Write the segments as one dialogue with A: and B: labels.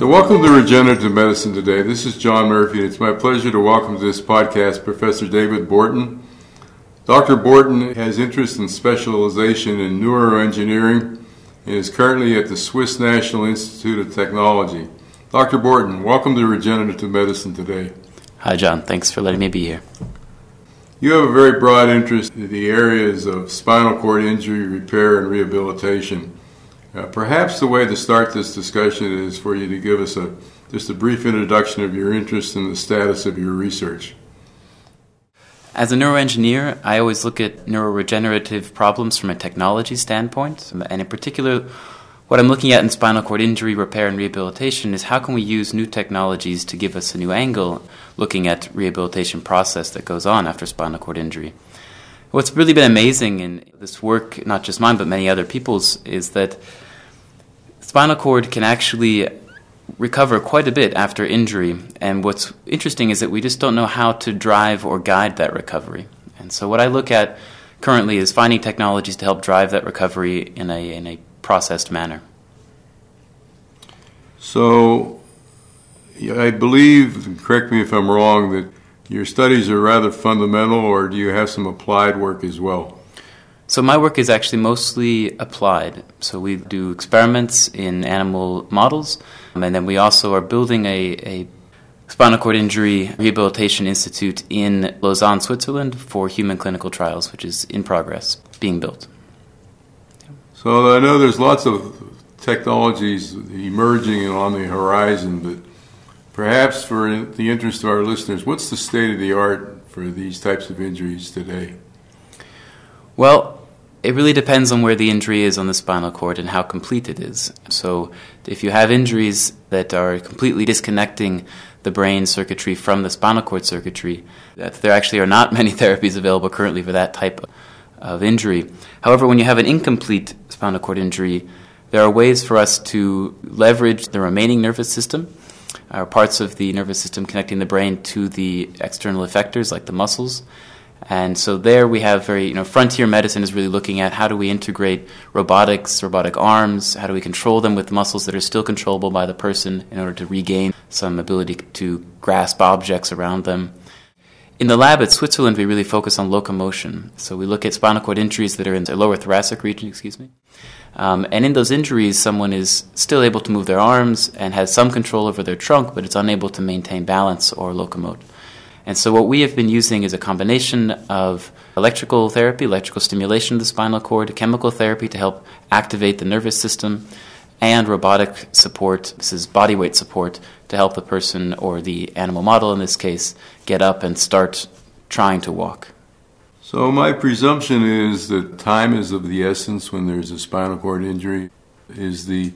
A: So, welcome to Regenerative Medicine today. This is John Murphy, and it's my pleasure to welcome to this podcast Professor David Borton. Dr. Borton has interest in specialization in neuroengineering and is currently at the Swiss National Institute of Technology. Dr. Borton, welcome to Regenerative Medicine today.
B: Hi, John. Thanks for letting me be here.
A: You have a very broad interest in the areas of spinal cord injury repair and rehabilitation. Uh, perhaps the way to start this discussion is for you to give us a just a brief introduction of your interest and the status of your research.
B: As a neuroengineer, I always look at neuroregenerative problems from a technology standpoint, and in particular, what I'm looking at in spinal cord injury repair and rehabilitation is how can we use new technologies to give us a new angle looking at rehabilitation process that goes on after spinal cord injury. What's really been amazing in this work, not just mine but many other people's, is that spinal cord can actually recover quite a bit after injury. And what's interesting is that we just don't know how to drive or guide that recovery. And so, what I look at currently is finding technologies to help drive that recovery in a, in a processed manner.
A: So, I believe, correct me if I'm wrong, that your studies are rather fundamental, or do you have some applied work as well?
B: So my work is actually mostly applied. So we do experiments in animal models, and then we also are building a, a spinal cord injury rehabilitation institute in Lausanne, Switzerland, for human clinical trials, which is in progress, being built.
A: So I know there's lots of technologies emerging and on the horizon, but Perhaps for the interest of our listeners, what's the state of the art for these types of injuries today?
B: Well, it really depends on where the injury is on the spinal cord and how complete it is. So, if you have injuries that are completely disconnecting the brain circuitry from the spinal cord circuitry, there actually are not many therapies available currently for that type of injury. However, when you have an incomplete spinal cord injury, there are ways for us to leverage the remaining nervous system are parts of the nervous system connecting the brain to the external effectors like the muscles. And so there we have very, you know, frontier medicine is really looking at how do we integrate robotics, robotic arms, how do we control them with muscles that are still controllable by the person in order to regain some ability to grasp objects around them. In the lab at Switzerland, we really focus on locomotion. So we look at spinal cord injuries that are in the lower thoracic region, excuse me. Um, and in those injuries, someone is still able to move their arms and has some control over their trunk, but it's unable to maintain balance or locomote. And so, what we have been using is a combination of electrical therapy, electrical stimulation of the spinal cord, chemical therapy to help activate the nervous system, and robotic support. This is body weight support to help the person or the animal model in this case get up and start trying to walk.
A: So, my presumption is that time is of the essence when there's a spinal cord injury. Is the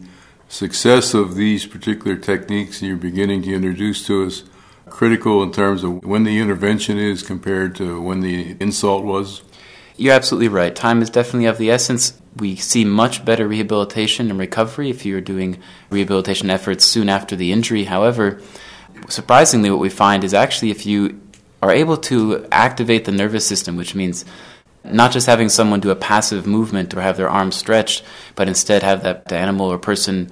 A: success of these particular techniques you're beginning to introduce to us critical in terms of when the intervention is compared to when the insult was?
B: You're absolutely right. Time is definitely of the essence. We see much better rehabilitation and recovery if you're doing rehabilitation efforts soon after the injury. However, surprisingly, what we find is actually if you are able to activate the nervous system, which means not just having someone do a passive movement or have their arms stretched, but instead have that animal or person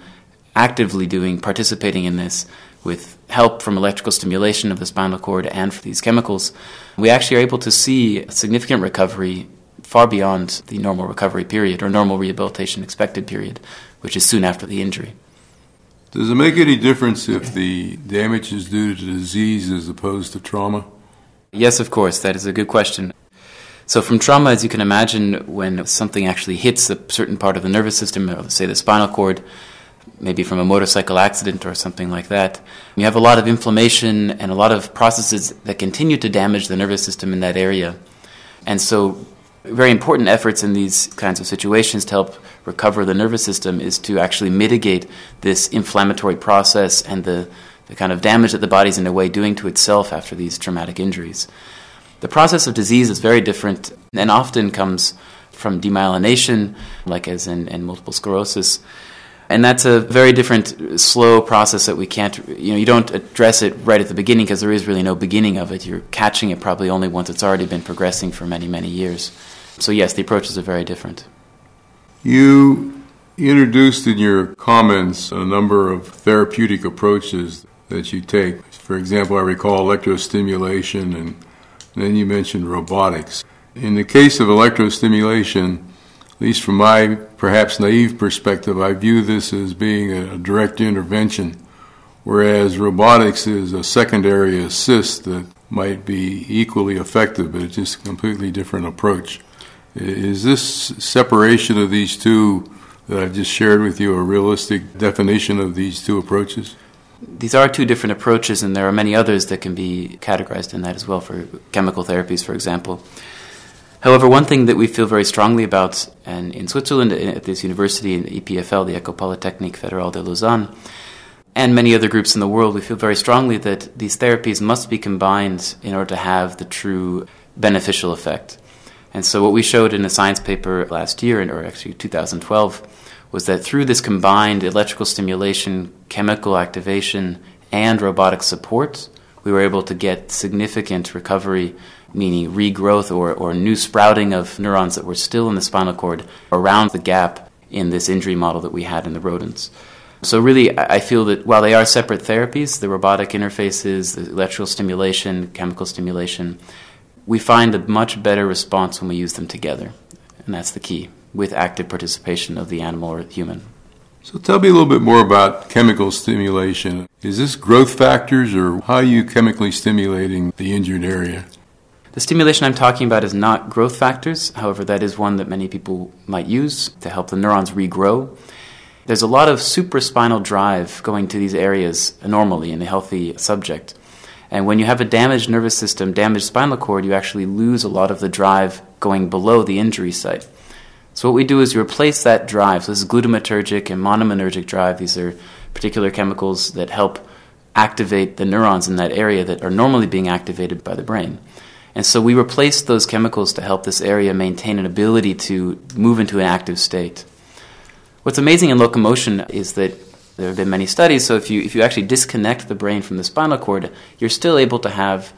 B: actively doing, participating in this with help from electrical stimulation of the spinal cord and for these chemicals, we actually are able to see significant recovery far beyond the normal recovery period or normal rehabilitation expected period, which is soon after the injury.
A: Does it make any difference if the damage is due to disease as opposed to trauma?
B: Yes, of course. That is a good question. So, from trauma, as you can imagine, when something actually hits a certain part of the nervous system, or say the spinal cord, maybe from a motorcycle accident or something like that, you have a lot of inflammation and a lot of processes that continue to damage the nervous system in that area. And so, very important efforts in these kinds of situations to help recover the nervous system is to actually mitigate this inflammatory process and the, the kind of damage that the body's in a way doing to itself after these traumatic injuries. The process of disease is very different and often comes from demyelination, like as in, in multiple sclerosis. And that's a very different, uh, slow process that we can't, you know, you don't address it right at the beginning because there is really no beginning of it. You're catching it probably only once it's already been progressing for many, many years. So, yes, the approaches are very different.
A: You introduced in your comments a number of therapeutic approaches that you take. For example, I recall electrostimulation and then you mentioned robotics. In the case of electrostimulation, at least from my perhaps naive perspective, I view this as being a direct intervention, whereas robotics is a secondary assist that might be equally effective, but it's just a completely different approach. Is this separation of these two that I've just shared with you a realistic definition of these two approaches?
B: These are two different approaches, and there are many others that can be categorized in that as well for chemical therapies, for example. However, one thing that we feel very strongly about, and in Switzerland at this university, in EPFL, the École Polytechnique Fédérale de Lausanne, and many other groups in the world, we feel very strongly that these therapies must be combined in order to have the true beneficial effect. And so, what we showed in a science paper last year, or actually 2012, was that through this combined electrical stimulation, chemical activation, and robotic support, we were able to get significant recovery meaning regrowth or, or new sprouting of neurons that were still in the spinal cord around the gap in this injury model that we had in the rodents. So, really, I feel that while they are separate therapies, the robotic interfaces, the electrical stimulation, chemical stimulation, we find a much better response when we use them together. And that's the key, with active participation of the animal or human.
A: So, tell me a little bit more about chemical stimulation. Is this growth factors, or how are you chemically stimulating the injured area?
B: The stimulation I'm talking about is not growth factors, however, that is one that many people might use to help the neurons regrow. There's a lot of supraspinal drive going to these areas normally in a healthy subject. And when you have a damaged nervous system, damaged spinal cord, you actually lose a lot of the drive going below the injury site. So what we do is we replace that drive. So this is glutamatergic and monoaminergic drive. These are particular chemicals that help activate the neurons in that area that are normally being activated by the brain. And so we replaced those chemicals to help this area maintain an ability to move into an active state. What's amazing in locomotion is that there have been many studies, so if you, if you actually disconnect the brain from the spinal cord, you're still able to have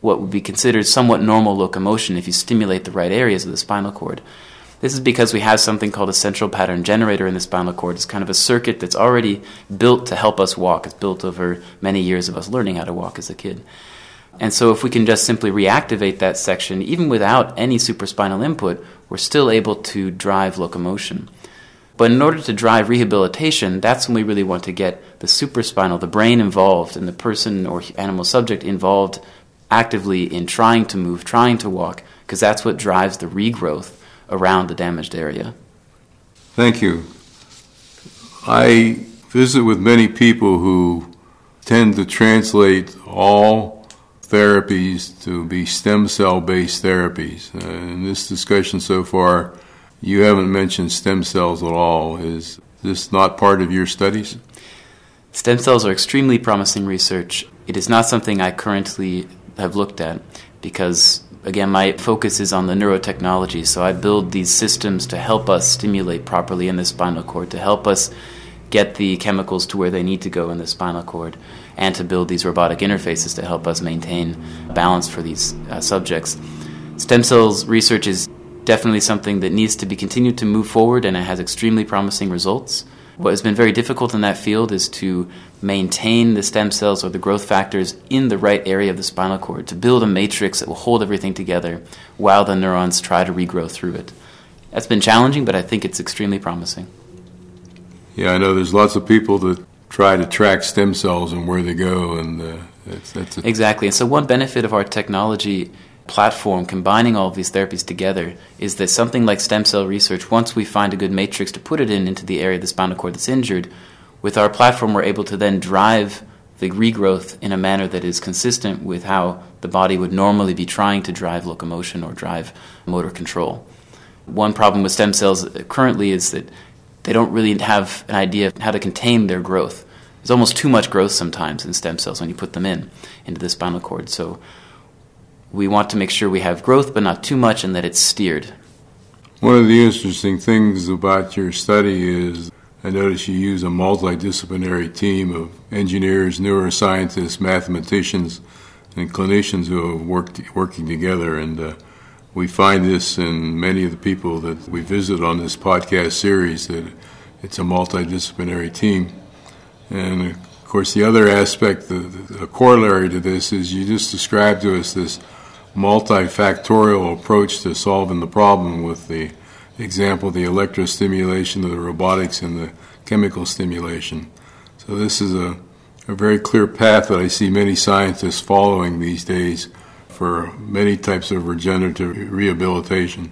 B: what would be considered somewhat normal locomotion if you stimulate the right areas of the spinal cord. This is because we have something called a central pattern generator in the spinal cord. It's kind of a circuit that's already built to help us walk. It's built over many years of us learning how to walk as a kid. And so, if we can just simply reactivate that section, even without any supraspinal input, we're still able to drive locomotion. But in order to drive rehabilitation, that's when we really want to get the supraspinal, the brain involved, and the person or animal subject involved actively in trying to move, trying to walk, because that's what drives the regrowth around the damaged area.
A: Thank you. I visit with many people who tend to translate all therapies to be stem cell based therapies. Uh, in this discussion so far, you haven't mentioned stem cells at all. Is this not part of your studies?
B: Stem cells are extremely promising research. It is not something I currently have looked at because, again, my focus is on the neurotechnology. So I build these systems to help us stimulate properly in the spinal cord, to help us get the chemicals to where they need to go in the spinal cord and to build these robotic interfaces to help us maintain balance for these uh, subjects. Stem cells research is definitely something that needs to be continued to move forward and it has extremely promising results. What has been very difficult in that field is to maintain the stem cells or the growth factors in the right area of the spinal cord, to build a matrix that will hold everything together while the neurons try to regrow through it. That's been challenging, but I think it's extremely promising.
A: Yeah, I know there's lots of people that try to track stem cells and where they go, and uh, that's, that's
B: exactly. And so, one benefit of our technology platform combining all of these therapies together is that something like stem cell research, once we find a good matrix to put it in into the area of the spinal cord that's injured, with our platform, we're able to then drive the regrowth in a manner that is consistent with how the body would normally be trying to drive locomotion or drive motor control. One problem with stem cells currently is that they don't really have an idea of how to contain their growth. There's almost too much growth sometimes in stem cells when you put them in into the spinal cord. So we want to make sure we have growth, but not too much, and that it's steered.
A: One of the interesting things about your study is I notice you use a multidisciplinary team of engineers, neuroscientists, mathematicians, and clinicians who have worked working together. And uh, we find this in many of the people that we visit on this podcast series that it's a multidisciplinary team. And of course, the other aspect, the, the corollary to this, is you just described to us this multifactorial approach to solving the problem with the example, the electrostimulation, of the robotics, and the chemical stimulation. So this is a, a very clear path that I see many scientists following these days for many types of regenerative rehabilitation.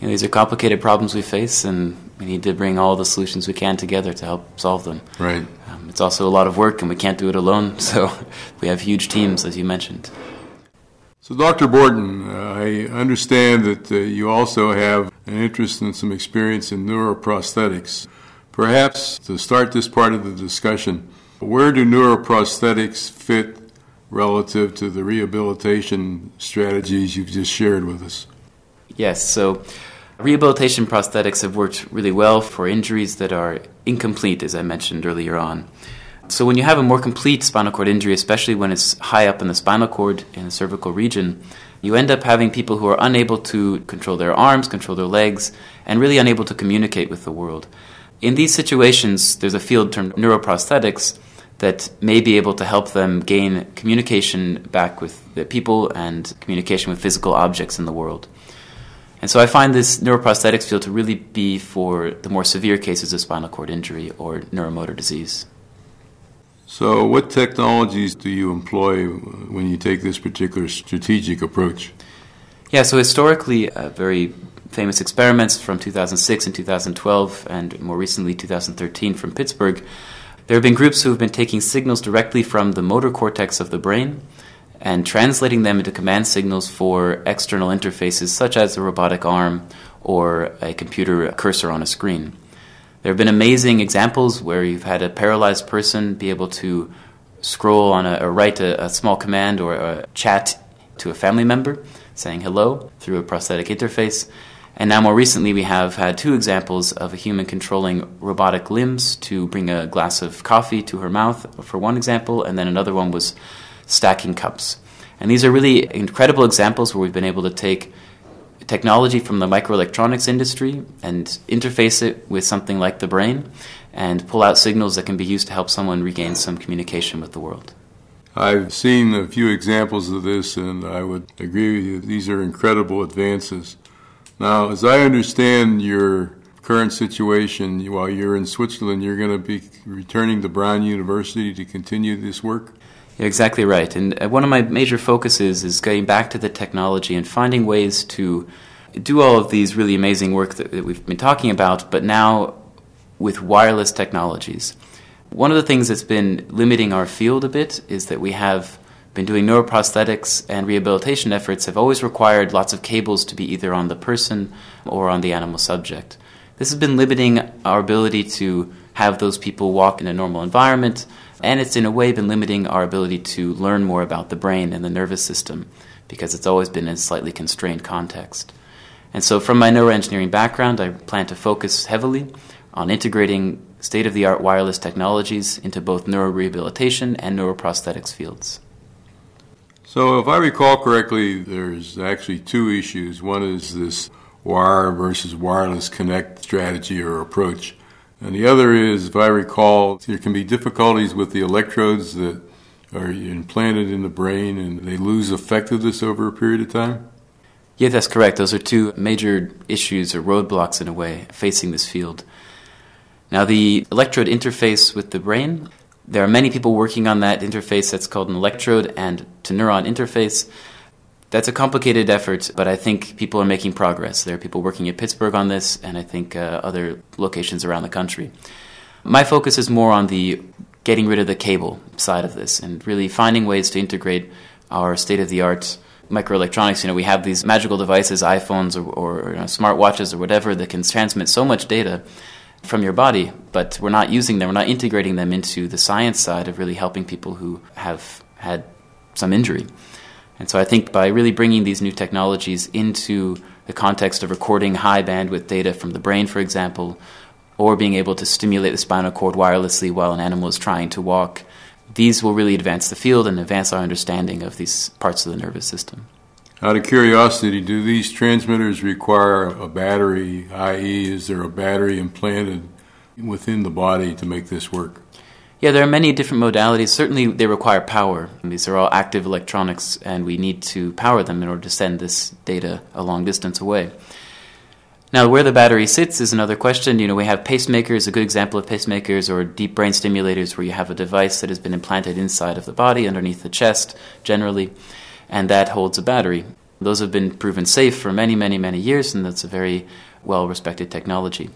B: You know, these are complicated problems we face, and we need to bring all the solutions we can together to help solve them.
A: Right.
B: Um, it's also a lot of work, and we can't do it alone, so we have huge teams, as you mentioned.
A: So, Dr. Borton, uh, I understand that uh, you also have an interest and some experience in neuroprosthetics. Perhaps to start this part of the discussion, where do neuroprosthetics fit relative to the rehabilitation strategies you've just shared with us?
B: Yes, so rehabilitation prosthetics have worked really well for injuries that are incomplete, as I mentioned earlier on. So when you have a more complete spinal cord injury, especially when it's high up in the spinal cord in the cervical region, you end up having people who are unable to control their arms, control their legs, and really unable to communicate with the world. In these situations, there's a field termed neuroprosthetics that may be able to help them gain communication back with the people and communication with physical objects in the world. And so I find this neuroprosthetics field to really be for the more severe cases of spinal cord injury or neuromotor disease.
A: So, what technologies do you employ when you take this particular strategic approach?
B: Yeah, so historically, uh, very famous experiments from 2006 and 2012, and more recently 2013 from Pittsburgh, there have been groups who have been taking signals directly from the motor cortex of the brain and translating them into command signals for external interfaces such as a robotic arm or a computer cursor on a screen. There have been amazing examples where you've had a paralyzed person be able to scroll on a, or write a, a small command or a chat to a family member saying hello through a prosthetic interface. And now, more recently, we have had two examples of a human controlling robotic limbs to bring a glass of coffee to her mouth, for one example, and then another one was stacking cups. And these are really incredible examples where we've been able to take technology from the microelectronics industry and interface it with something like the brain and pull out signals that can be used to help someone regain some communication with the world.
A: I've seen a few examples of this, and I would agree with you. These are incredible advances. Now, as I understand your current situation, while you're in Switzerland, you're going to be returning to Brown University to continue this work?
B: You're exactly right. And uh, one of my major focuses is getting back to the technology and finding ways to do all of these really amazing work that, that we've been talking about, but now with wireless technologies. One of the things that's been limiting our field a bit is that we have been doing neuroprosthetics and rehabilitation efforts have always required lots of cables to be either on the person or on the animal subject. This has been limiting our ability to have those people walk in a normal environment and it's in a way been limiting our ability to learn more about the brain and the nervous system because it's always been in a slightly constrained context. And so, from my neuroengineering background, I plan to focus heavily on integrating state of the art wireless technologies into both neurorehabilitation and neuroprosthetics fields.
A: So, if I recall correctly, there's actually two issues. One is this wire versus wireless connect strategy or approach. And the other is, if I recall, there can be difficulties with the electrodes that are implanted in the brain and they lose effectiveness over a period of time?
B: Yeah, that's correct. Those are two major issues or roadblocks in a way facing this field. Now, the electrode interface with the brain, there are many people working on that interface that's called an electrode and to neuron interface. That's a complicated effort, but I think people are making progress. There are people working at Pittsburgh on this, and I think uh, other locations around the country. My focus is more on the getting rid of the cable side of this and really finding ways to integrate our state of the art microelectronics. You know, we have these magical devices, iPhones or, or you know, smartwatches or whatever, that can transmit so much data from your body, but we're not using them, we're not integrating them into the science side of really helping people who have had some injury. And so I think by really bringing these new technologies into the context of recording high bandwidth data from the brain, for example, or being able to stimulate the spinal cord wirelessly while an animal is trying to walk. These will really advance the field and advance our understanding of these parts of the nervous system.
A: Out of curiosity, do these transmitters require a battery, i.e., is there a battery implanted within the body to make this work?
B: Yeah, there are many different modalities. Certainly, they require power. These are all active electronics, and we need to power them in order to send this data a long distance away. Now, where the battery sits is another question. You know, we have pacemakers, a good example of pacemakers, or deep brain stimulators, where you have a device that has been implanted inside of the body, underneath the chest, generally, and that holds a battery. Those have been proven safe for many, many, many years, and that's a very well respected technology.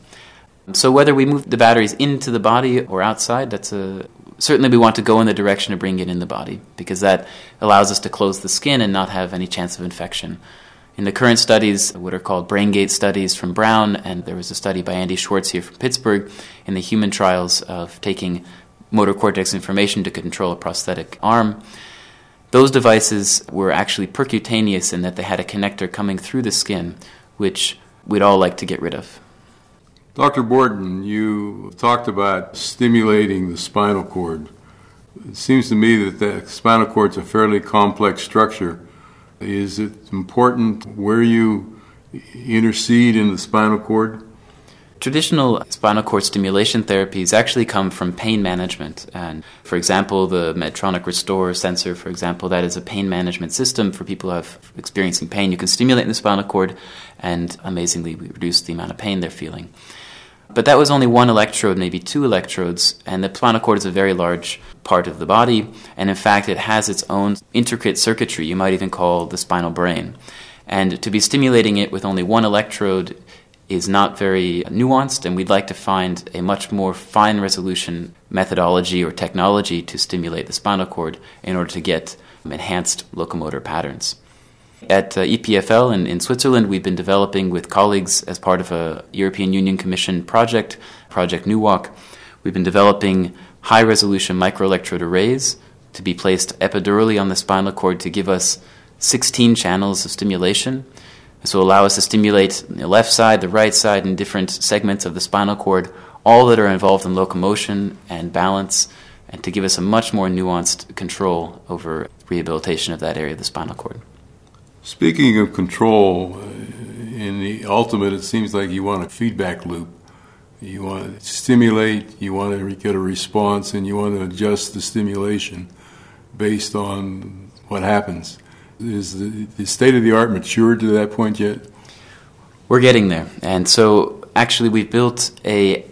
B: So whether we move the batteries into the body or outside, that's a certainly we want to go in the direction of bringing it in the body because that allows us to close the skin and not have any chance of infection. In the current studies, what are called BrainGate studies from Brown, and there was a study by Andy Schwartz here from Pittsburgh in the human trials of taking motor cortex information to control a prosthetic arm. Those devices were actually percutaneous in that they had a connector coming through the skin, which we'd all like to get rid of.
A: Dr. Borton, you talked about stimulating the spinal cord. It seems to me that the spinal cord is a fairly complex structure. Is it important where you intercede in the spinal cord?
B: Traditional spinal cord stimulation therapies actually come from pain management. And for example, the Medtronic RestoreSensor, for example, that is a pain management system for people who have experiencing pain. You can stimulate the spinal cord and amazingly we reduce the amount of pain they're feeling. But that was only one electrode, maybe two electrodes, and the spinal cord is a very large part of the body, and in fact, it has its own intricate circuitry, you might even call the spinal brain. And to be stimulating it with only one electrode is not very nuanced, and we'd like to find a much more fine resolution methodology or technology to stimulate the spinal cord in order to get enhanced locomotor patterns. At uh, EPFL in, in Switzerland, we've been developing with colleagues as part of a European Union Commission project, Project NEUWalk. We've been developing high resolution microelectrode arrays to be placed epidurally on the spinal cord to give us 16 channels of stimulation. This will allow us to stimulate the left side, the right side, and different segments of the spinal cord, all that are involved in locomotion and balance, and to give us a much more nuanced control over rehabilitation of that area of the spinal cord.
A: Speaking of control, in the ultimate, it seems like you want a feedback loop. You want to stimulate, you want to get a response, and you want to adjust the stimulation based on what happens. Is the, the state of the art matured to that point yet?
B: We're getting there, and so actually we've built a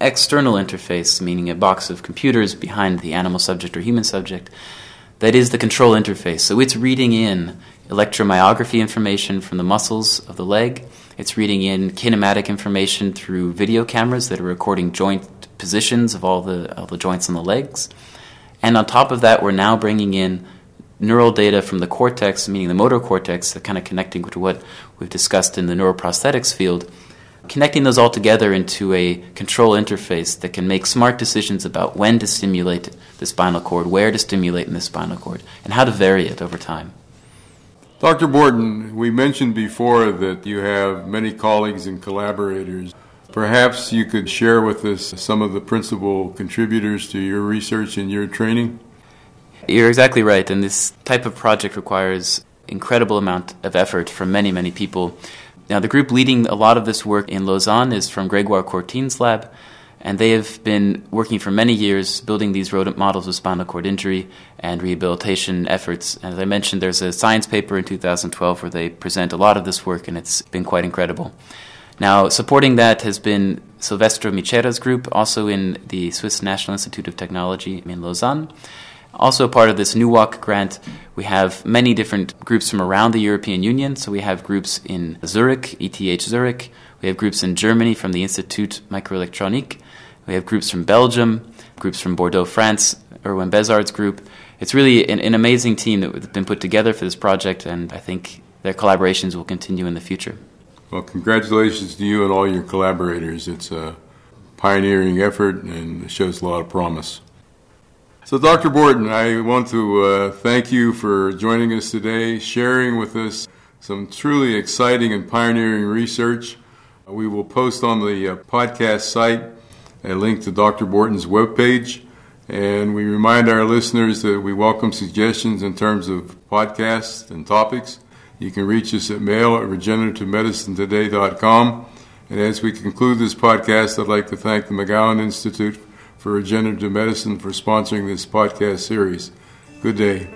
B: external interface, meaning a box of computers behind the animal subject or human subject, that is the control interface. So it's reading in electromyography information from the muscles of the leg. It's reading in kinematic information through video cameras that are recording joint positions of all the, all the joints on the legs. And on top of that, we're now bringing in neural data from the cortex, meaning the motor cortex, kind of connecting to what we've discussed in the neuroprosthetics field, connecting those all together into a control interface that can make smart decisions about when to stimulate the spinal cord, where to stimulate in the spinal cord, and how to vary it over time.
A: Dr. Borton, we mentioned before that you have many colleagues and collaborators. Perhaps you could share with us some of the principal contributors to your research and your training?
B: You're exactly right, and this type of project requires incredible amount of effort from many, many people. Now, the group leading a lot of this work in Lausanne is from Gregoire Courtine's lab, and they have been working for many years building these rodent models of spinal cord injury and rehabilitation efforts. As I mentioned, there's a science paper in 2012 where they present a lot of this work, and it's been quite incredible. Now, supporting that has been Silvestro Micera's group, also in the Swiss National Institute of Technology in Lausanne. Also, part of this NEUWalk grant, we have many different groups from around the European Union. So, we have groups in Zurich, ETH Zurich. We have groups in Germany from the Institut Microelectronique. We have groups from Belgium, groups from Bordeaux, France, Erwin Bezard's group. It's really an, an amazing team that has been put together for this project, and I think their collaborations will continue in the future.
A: Well, congratulations to you and all your collaborators. It's a pioneering effort and it shows a lot of promise. So, Dr. Borton, I want to uh, thank you for joining us today, sharing with us some truly exciting and pioneering research. We will post on the uh, podcast site a link to Dr. Borton's webpage. And we remind our listeners that we welcome suggestions in terms of podcasts and topics. You can reach us at mail at regenerativemedicinetoday.com. And as we conclude this podcast, I'd like to thank the McGowan Institute for Regenerative Medicine for sponsoring this podcast series. Good day.